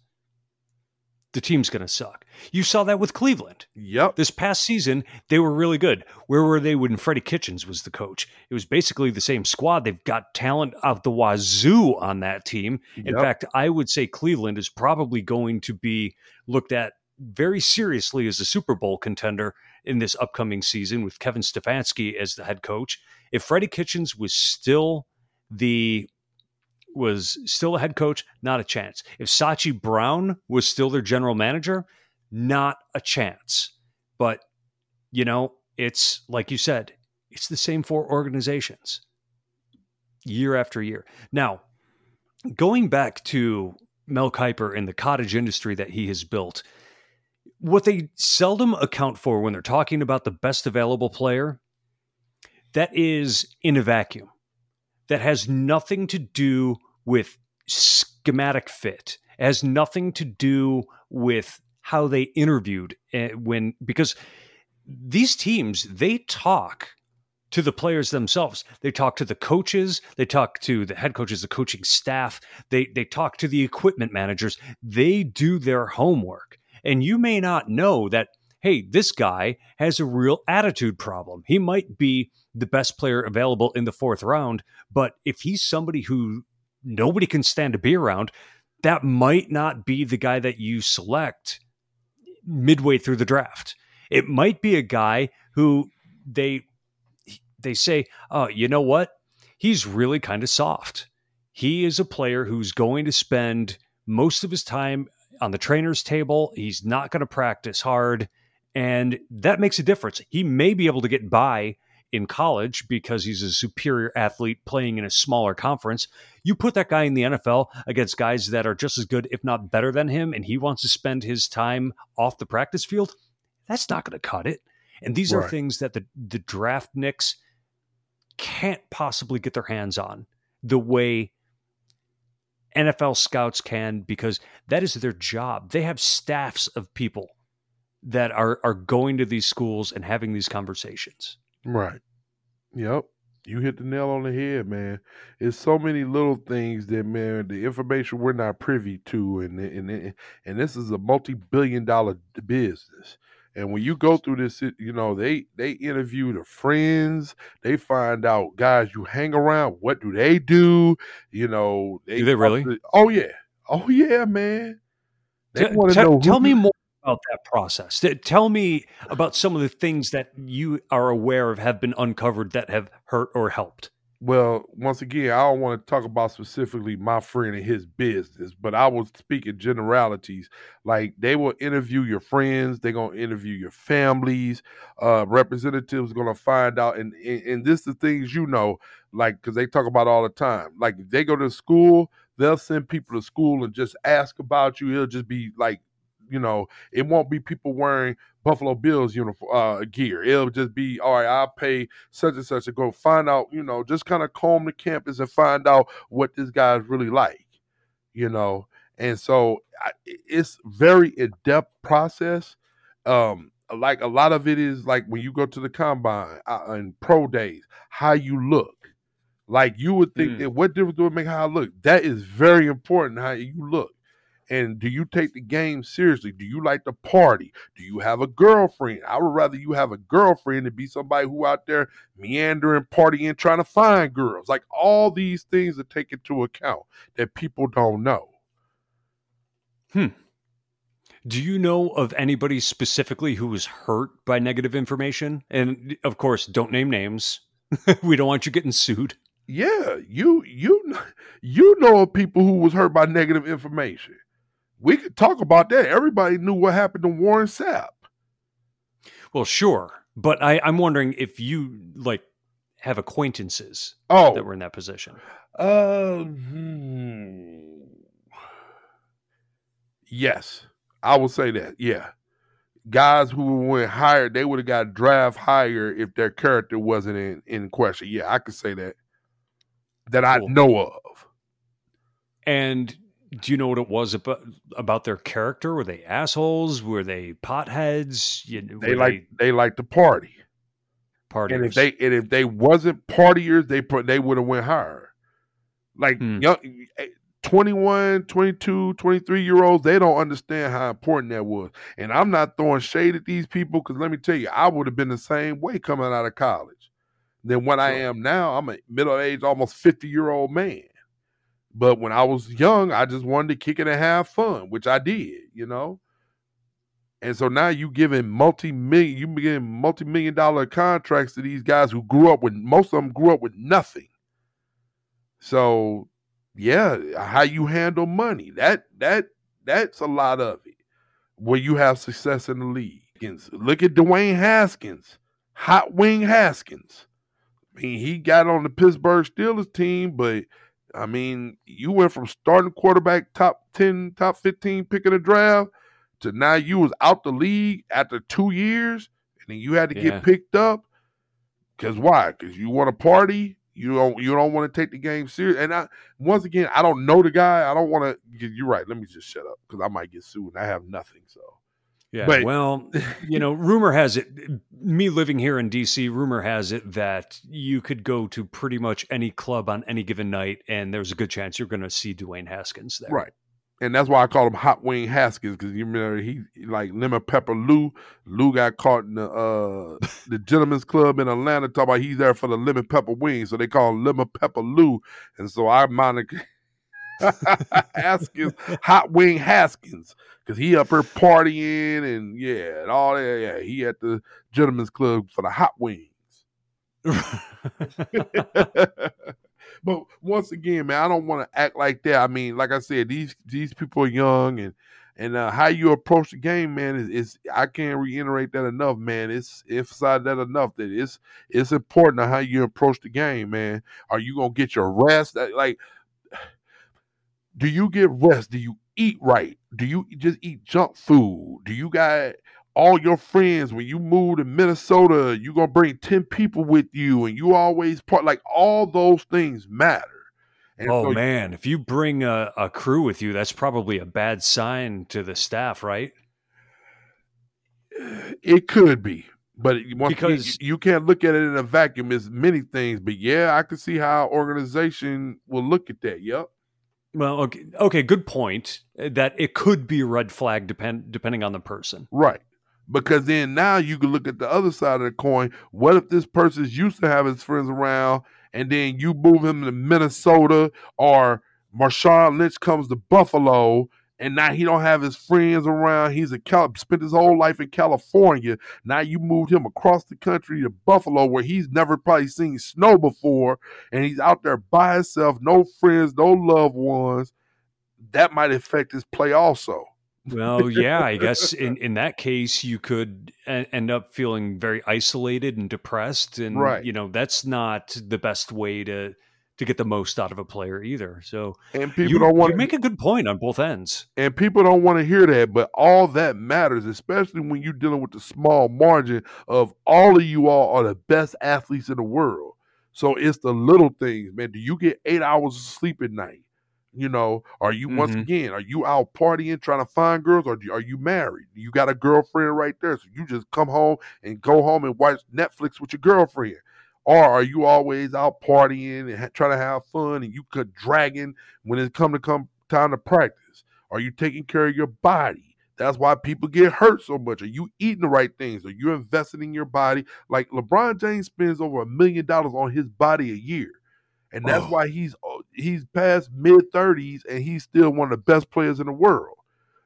the team's going to suck. You saw that with Cleveland. Yep. This past season, they were really good. Where were they when Freddie Kitchens was the coach? It was basically the same squad. They've got talent out the wazoo on that team. In yep. fact, I would say Cleveland is probably going to be looked at very seriously as a Super Bowl contender in this upcoming season with Kevin Stefanski as the head coach. If Freddie Kitchens was still the was still a head coach, not a chance. If Sashi Brown was still their general manager, not a chance. But you know, it's like you said, it's the same four organizations year after year. Now, going back to Mel Kiper and the cottage industry that he has built, what they seldom account for when they're talking about the best available player that is in a vacuum that has nothing to do with schematic fit it has nothing to do with how they interviewed eh, when because these teams they talk to the players themselves. They talk to the coaches. They talk to the head coaches the coaching staff. They they talk to the equipment managers. They do their homework. And you may not know that, hey, this guy has a real attitude problem. He might be the best player available in the fourth round, but if he's somebody who nobody can stand to be around, that might not be the guy that you select midway through the draft. It might be a guy who they they say, "Oh, you know what? He's really kind of soft. He is a player who's going to spend most of his time on the trainer's table. He's not going to practice hard. And that makes a difference. He may be able to get by in college because he's a superior athlete playing in a smaller conference. You put that guy in the NFL against guys that are just as good, if not better than him, and he wants to spend his time off the practice field, that's not going to cut it. And these right. are things that the, the draft nicks can't possibly get their hands on the way NFL scouts can because that is their job. They have staffs of people that are are going to these schools and having these conversations. Right. Yep. You hit the nail on the head, man. It's so many little things that, man, the information we're not privy to, and and and this is a multi-billion dollar business. And when you go through this, you know, they they interview the friends, they find out guys you hang around, what do they do? You know, they do they really? Oh yeah, oh yeah, man. They T- t- know tell me more about that process. Tell me about some of the things that you are aware of have been uncovered that have hurt or helped. Well, once again, I don't want to talk about specifically my friend and his business, but I will speak in generalities. Like they will interview your friends, they're gonna interview your families. Uh, representatives gonna find out, and, and and this the things you know, like because they talk about all the time. Like if they go to school, they'll send people to school and just ask about you. It'll just be like you know, it won't be people wearing Buffalo Bills uniform uh, gear. It'll just be all right. I'll pay such and such to go find out. You know, just kind of comb the campus and find out what this guy's really like. You know, and so I, it's very in depth process. Um, like a lot of it is like when you go to the combine uh, and pro days, how you look. Like you would think mm. that what difference do it make how I look? That is very important how you look. And do you take the game seriously? Do you like to party? Do you have a girlfriend? I would rather you have a girlfriend than be somebody who out there meandering, partying, trying to find girls. Like all these things are taken into account that people don't know. Hmm. Do you know of anybody specifically who was hurt by negative information? And of course, don't name names. we don't want you getting sued. Yeah, you you you know of people who was hurt by negative information we could talk about that. Everybody knew what happened to Warren Sapp. Well, sure, but I, I'm wondering if you like have acquaintances oh. that were in that position. Uh, hmm. Yes, I will say that. Yeah, guys who went higher, they would have got draft higher if their character wasn't in in question. Yeah, I could say that. That I know of. And do you know what it was about about their character? Were they assholes? Were they potheads? You, they like they, they like to party. Party. And if they and if they wasn't partiers, they they would have went higher. Like hmm. young eh, 21, 22, 23 year olds, they don't understand how important that was. And I'm not throwing shade at these people because let me tell you, I would have been the same way coming out of college than what I am now. I'm a middle aged, almost 50 year old man. But when I was young, I just wanted to kick it and have fun, which I did, you know. And so now you giving multi million, you giving multi million dollar contracts to these guys who grew up with most of them grew up with nothing. So yeah, how you handle money that that that's a lot of it. Where you have success in the league. Look at Dwayne Haskins, Hot Wing Haskins. I mean, he got on the Pittsburgh Steelers team, but I mean, you went from starting quarterback top 10, top 15 pick in the draft to now you was out the league after two years and then you had to yeah. get picked up. Cause why? Cause you want to party. You don't you don't want to take the game serious. And I once again, I don't know the guy. I don't want to you're right. Let me just shut up because I might get sued and I have nothing. So yeah. Well, you know, rumor has it, me living here in DC, rumor has it that you could go to pretty much any club on any given night, and there's a good chance you're going to see Dwayne Haskins there. Right. And that's why I call him Hot Wing Haskins because you remember he like lemon pepper Lou. Lou got caught in the uh the gentleman's club in Atlanta. Talk about he's there for the lemon pepper wings, so they call him lemon pepper Lou. And so I moniker Haskins, Hot Wing Haskins, because he up here partying and yeah, and all that. Yeah, he at the gentleman's club for the hot wings. but once again, man, I don't want to act like that. I mean, like I said, these these people are young and and uh, how you approach the game, man, is, is I can't reiterate that enough, man. It's emphasize that enough that it's it's important how you approach the game, man. Are you gonna get your rest? Like do you get rest? Do you eat right? Do you just eat junk food? Do you got all your friends when you move to Minnesota, you gonna bring 10 people with you and you always part like all those things matter. And oh so man, you, if you bring a, a crew with you, that's probably a bad sign to the staff, right? It could be. But because you, you can't look at it in a vacuum. It's many things, but yeah, I can see how organization will look at that. Yep. Well, okay, okay, good point. Uh, that it could be a red flag depend depending on the person. Right. Because then now you can look at the other side of the coin. What if this person's used to have his friends around and then you move him to Minnesota or Marshawn Lynch comes to Buffalo and now he don't have his friends around. He's a Cal- spent his whole life in California. Now you moved him across the country to Buffalo, where he's never probably seen snow before, and he's out there by himself, no friends, no loved ones. That might affect his play also. well, yeah, I guess in, in that case, you could a- end up feeling very isolated and depressed. And, Right. you know, that's not the best way to to get the most out of a player either. So And people you, don't want you make a good point on both ends. and people don't want to hear that, but all that matters, especially when you're dealing with the small margin of all of you all are the best athletes in the world. So it's the little things, man. Do you get eight hours of sleep at night? You know, are you once Mhm. again, are you out partying trying to find girls, or do- are you married? You got a girlfriend right there, so you just come home and go home and watch Netflix with your girlfriend, or are you always out partying and trying to have fun and you could dragging when it come to come time to practice? Are you taking care of your body? That's why people get hurt so much. Are you eating the right things? Are you investing in your body? Like LeBron James spends over a million dollars on his body a year, and that's Oh. why he's uh, he's past mid thirties and he's still one of the best players in the world.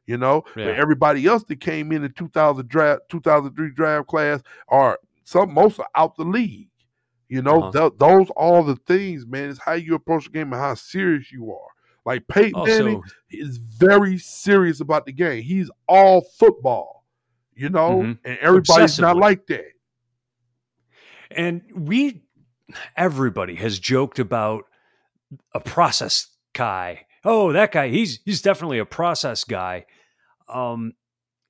You know, Yeah. But everybody else that came in the 2000 draft, 2003 draft class are some most are out the league. You know, Uh-huh. Th- those all the things, man. It's how you approach the game and how serious you are. Like Peyton Manning Also, is very serious about the game. He's all football, you know, Mhm. and everybody's not like that. and we, everybody has joked about a process guy. Oh, that guy, he's he's definitely a process guy. Um,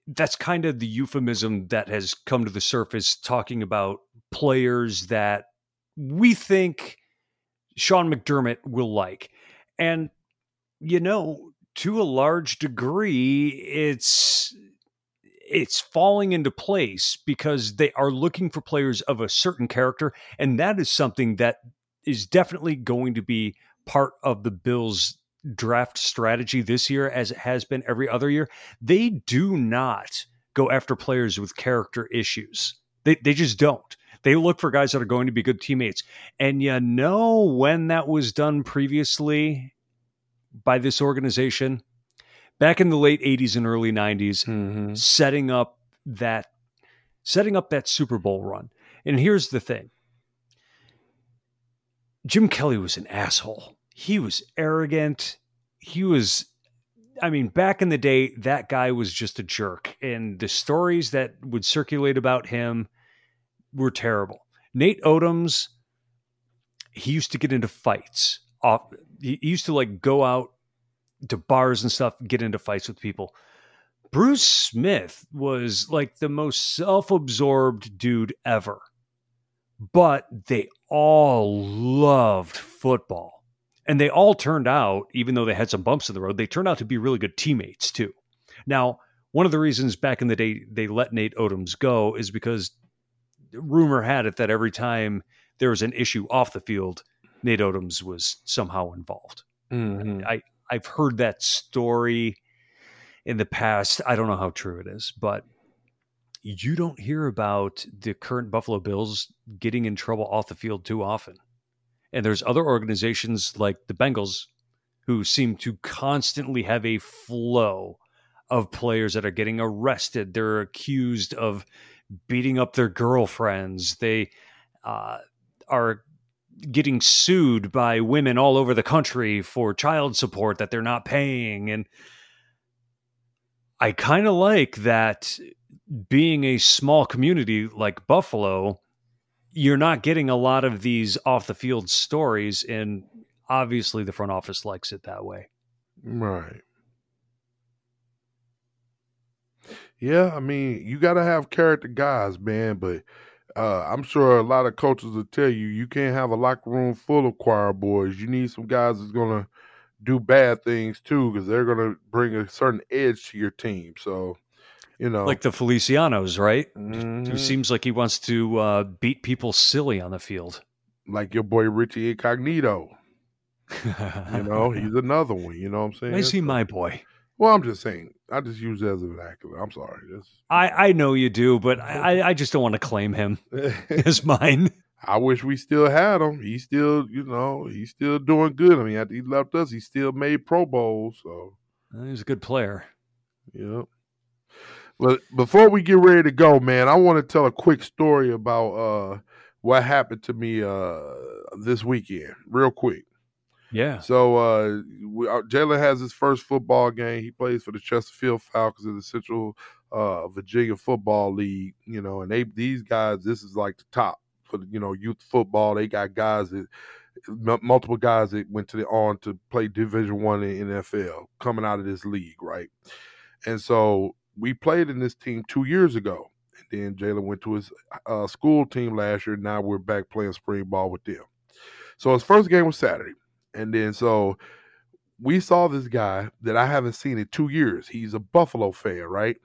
that's kind of the euphemism that has come to the surface, talking about players that we think Sean McDermott will like, and you know, to a large degree, it's it's falling into place because they are looking for players of a certain character, and that is something that is definitely going to be part of the Bills draft strategy this year as it has been every other year. They do not go after players with character issues. They they just don't. They look for guys that are going to be good teammates. And you know when that was done previously by this organization? Back in the late 80s and early 90s, mm-hmm. setting up that setting up that Super Bowl run. And here's the thing. Jim Kelly was an asshole. He was arrogant. He was I mean, back in the day, that guy was just a jerk. And the stories that would circulate about him were terrible. Nate Odomes, he used to get into fights. Off, he used to like go out to bars and stuff, get into fights with people. Bruce Smith was like the most self absorbed dude ever. But they all loved football. And they all turned out, even though they had some bumps in the road, they turned out to be really good teammates too. Now, one of the reasons back in the day they let Nate Odomes go is because rumor had it that every time there was an issue off the field, Nate Odomes was somehow involved. Mhm. I I've heard that story in the past. I don't know how true it is, but you don't hear about the current Buffalo Bills getting in trouble off the field too often. And there's other organizations like the Bengals who seem to constantly have a flow of players that are getting arrested. They're accused of beating up their girlfriends. They uh, are getting sued by women all over the country for child support that they're not paying. And I kind of like that being a small community like Buffalo, you're not getting a lot of these off the field stories. And obviously, the front office likes it that way. Right. Yeah, I mean, you got to have character guys, man, but uh, I'm sure a lot of coaches will tell you you can't have a locker room full of choir boys. You need some guys that's going to do bad things too because they're going to bring a certain edge to your team. So, you know, Like the Felicianos, right? Who Mhm. seems like he wants to uh, beat people silly on the field. like your boy Richie Incognito. You know, he's another one. You know what I'm saying? Is he my boy? Well, I'm just saying. I just use it as a vernacular. I'm sorry. I, I know you do, but I, I just don't want to claim him as mine. I wish we still had him. He's still, you know, he's still doing good. I mean, after he left us, he still made Pro Bowls. So He's a good player. Yep. But before we get ready to go, man, I want to tell a quick story about uh, what happened to me uh, this weekend, real quick. Yeah. So uh, uh, Jalen has his first football game. He plays for the Chesterfield Falcons in the Central uh, Virginia Football League. You know, and they these guys, this is like the top for you know youth football. They got guys that multiple guys that went to the on to play Division One in NFL coming out of this league, right? And so we played in this team two years ago, and then Jalen went to his uh, school team last year. Now we're back playing spring ball with them. So his first game was Saturday, and then so we saw this guy that I haven't seen in two years. He's a Buffalo fan, right?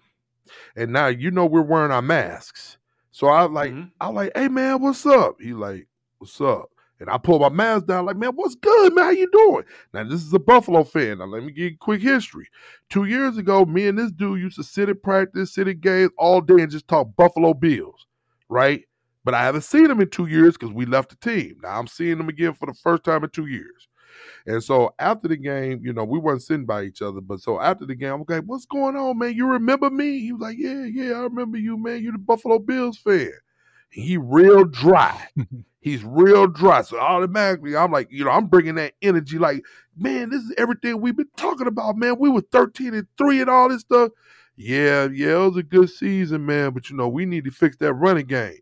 And now you know we're wearing our masks. So I like, mm-hmm. I like, hey man, what's up? He like, what's up? And I pull my mask down, like, man, what's good, man? How you doing? Now, this is a Buffalo fan. Now, let me give you quick history. Two years ago, me and this dude used to sit at practice, sit at games all day and just talk Buffalo Bills, right? But I haven't seen him in two years because we left the team. Now I'm seeing him again for the first time in two years. And so after the game, you know, we weren't sitting by each other. But so after the game, I'm like, what's going on, man? You remember me? He was like, yeah, yeah, I remember you, man. You're the Buffalo Bills fan. he real dry. He's real dry. So automatically, I'm like, you know, I'm bringing that energy. Like, man, this is everything we've been talking about, man. We were 13 and three and all this stuff. Yeah, yeah, it was a good season, man. But you know, we need to fix that running game.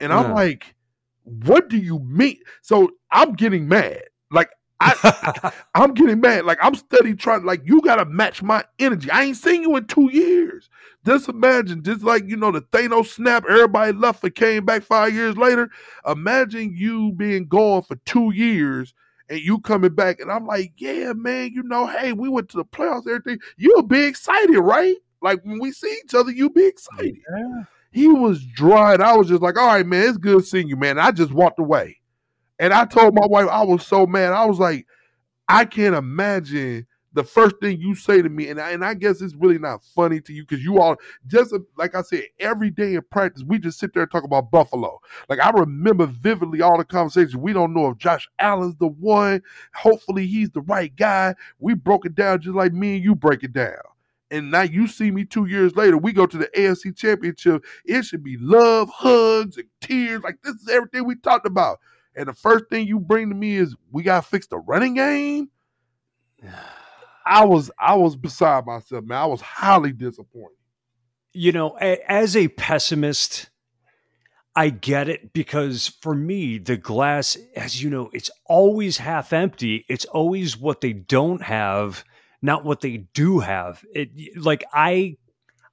And I'm like, what do you mean? So I'm getting mad. Like I, I'm getting mad. Like I'm steady trying. Like you got to match my energy. I ain't seen you in two years. Just imagine, just like you know the Thanos snap, everybody left and came back five years later. Imagine you being gone for two years and you coming back, and I'm like, yeah, man, you know, hey, we went to the playoffs, everything. You'll be excited, right? Like when we see each other, you'll be excited. Yeah. He was dry, and I was just like, all right, man, it's good seeing you, man. I just walked away. And I told my wife, I was so mad. I was like, I can't imagine the first thing you say to me, and I, and I guess it's really not funny to you because you all just like I said, every day in practice, we just sit there and talk about Buffalo. Like I remember vividly all the conversations. We don't know if Josh Allen's the one. Hopefully, he's the right guy. We broke it down just like me and you break it down. And now you see me two years later. We go to the AFC Championship. It should be love, hugs, and tears. Like this is everything we talked about. And the first thing you bring to me is we got to fix the running game. I was I was beside myself, man. I was highly disappointed. You know, as a pessimist, I get it because for me, the glass, as you know, it's always half empty. It's always what they don't have, not what they do have. It like I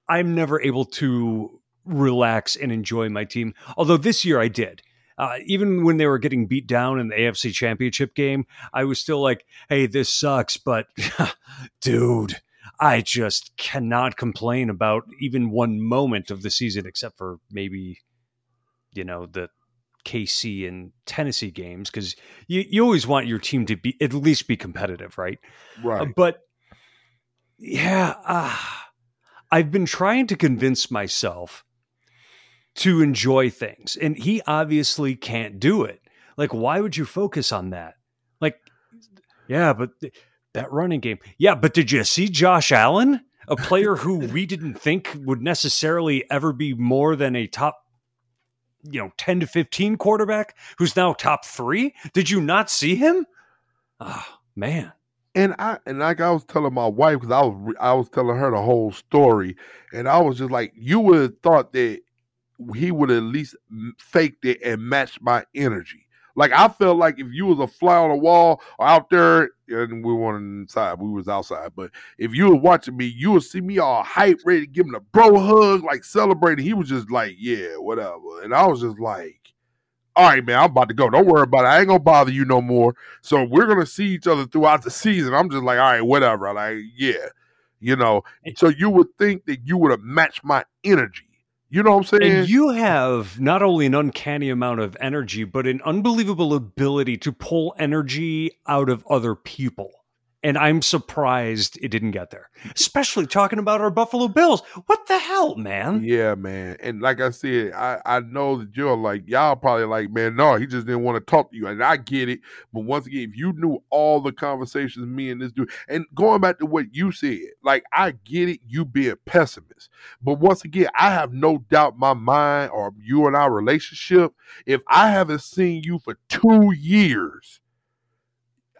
I'm never able to relax and enjoy my team. Although this year I did uh, even when they were getting beat down in the AFC Championship game, I was still like, "Hey, this sucks," but dude. I just cannot complain about even one moment of the season, except for maybe, you know, the KC and Tennessee games, because you, you always want your team to be at least be competitive, right? Right. Uh, but yeah, uh, I've been trying to convince myself to enjoy things. And he obviously can't do it. Like, why would you focus on that? Like, yeah, but that running game. Yeah, but did you see Josh Allen? A player who we didn't think would necessarily ever be more than a top, you know, 10 to 15 quarterback who's now top three? Did you not see him? Oh, man. And I and like I was telling my wife because I was I was telling her the whole story, and I was just like, you would have thought that he would at least faked it and matched my energy. Like I felt like if you was a fly on the wall or out there, and we weren't inside, we was outside. But if you were watching me, you would see me all hype, ready to give him a bro hug, like celebrating. He was just like, yeah, whatever. And I was just like, all right, man, I'm about to go. Don't worry about it. I ain't gonna bother you no more. So we're gonna see each other throughout the season. I'm just like, all right, whatever. Like, yeah, you know. So you would think that you would have matched my energy you know what I'm saying? And you have not only an uncanny amount of energy, but an unbelievable ability to pull energy out of other people. And I'm surprised it didn't get there, especially talking about our Buffalo Bills. What the hell, man? Yeah, man. And like I said, I, I know that you're like, y'all probably like, man, no, he just didn't want to talk to you. And I get it. But once again, if you knew all the conversations me and this dude, and going back to what you said, like, I get it, you being pessimist. But once again, I have no doubt my mind or you and our relationship, if I haven't seen you for two years,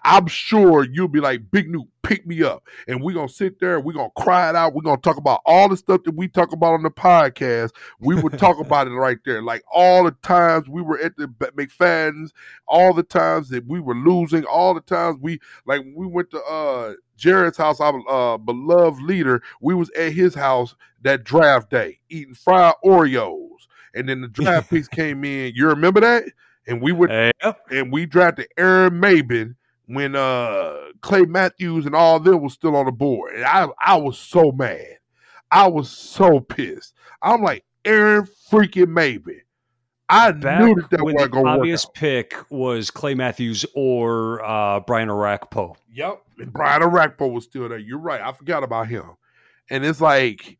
I'm sure you'll be like, Big New, pick me up. And we're going to sit there and we're going to cry it out. We're going to talk about all the stuff that we talk about on the podcast. We would talk about it right there. Like all the times we were at the McFadden's, all the times that we were losing, all the times we, like, we went to, uh, Jared's house, our uh, beloved leader, we was at his house that draft day eating fried Oreos. And then the draft piece came in. You remember that? And we would, and we drafted Aaron Maybin when uh Clay Matthews and all them was still on the board. And I I was so mad. I was so pissed. I'm like Aaron freaking Maybin. I back knew that that when wasn't the obvious pick was Clay Matthews or uh, Brian Orakpo. Yep. And Brian Orakpo was still there. You're right. I forgot about him. And it's like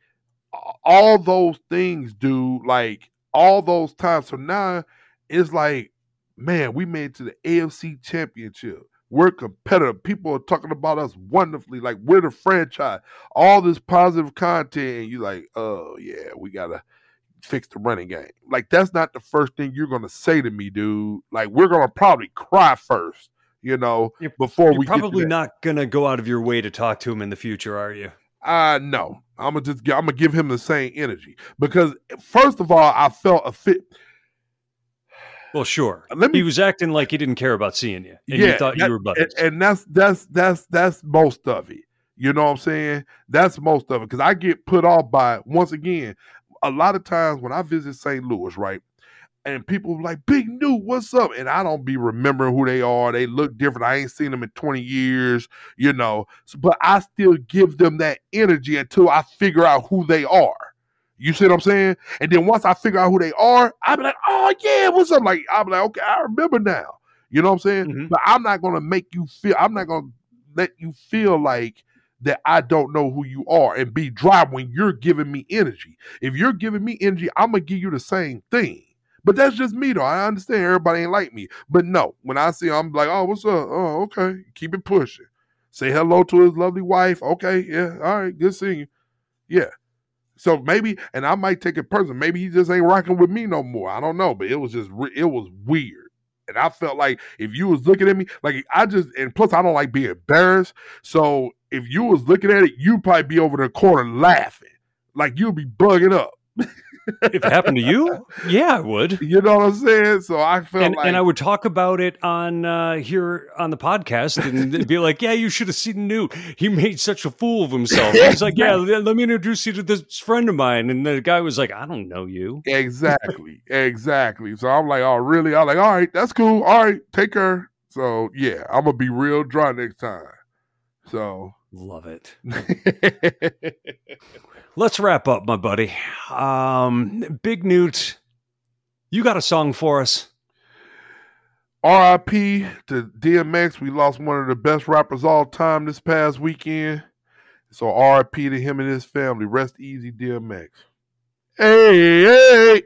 all those things, dude, like all those times. So now it's like, man, we made it to the AFC championship. We're competitive. People are talking about us wonderfully. Like we're the franchise. All this positive content, and you like, oh yeah, we gotta fix the running game. Like that's not the first thing you're gonna say to me, dude. Like we're gonna probably cry first, you know, You're- before You're we probably get to that. not gonna go out of your way to talk to him in the future, are you? Uh no. I'm gonna just I'm gonna give him the same energy because first of all, I felt a fit. Well, sure. Uh, let me he was acting like he didn't care about seeing you, and Yeah, you thought that- you were buddies. and, and that's that's that's that's most of it. You know what I'm saying? That's most of it because I get put off by once again. A lot of times when I visit St. Louis, right, and people like, "Big New, what's up?" and I don't be remembering who they are. They look different. I ain't seen them in 20 years, you know. But I still give them that energy until I figure out who they are. You see what I'm saying? And then once I figure out who they are, I be like, "Oh yeah, what's up?" Like I'm like, "Okay, I remember now." You know what I'm saying? Mhm. But I'm not gonna make you feel. I'm not gonna let you feel like that I don't know who you are and be dry when you're giving me energy. If you're giving me energy, I'm gonna give you the same thing. But that's just me though. I understand everybody ain't like me. But no, when I see I'm like, oh, what's up? Oh, okay. Keep it pushing. Say hello to his lovely wife. Okay, yeah, all right, good seeing you. Yeah. So maybe, and I might take it personal. Maybe he just ain't rocking with me no more. I don't know, but it was just, it was weird. And I felt like if you was looking at me, like I just, and plus I don't like being embarrassed. So if you was looking at it, you'd probably be over the corner laughing, like you'd be bugging up. if it happened to you, yeah, I would. You know what I'm saying? So I felt And, like, and I would talk about it on uh, here on the podcast and be like, "Yeah, you should have seen Newt. He made such a fool of himself." He's like, "Yeah, let me introduce you to this friend of mine." And the guy was like, "I don't know you." exactly, exactly. So I'm like, oh, really? I'm like, all right, that's cool. All right, take care. So yeah, I'm gonna be real dry next time. So Love it. Let's wrap up, my buddy. Um, Big Newt, you got a song for us? RIP to DMX. We lost one of the best rappers all time this past weekend. So RIP to him and his family. Rest easy, DMX. Hey, hey.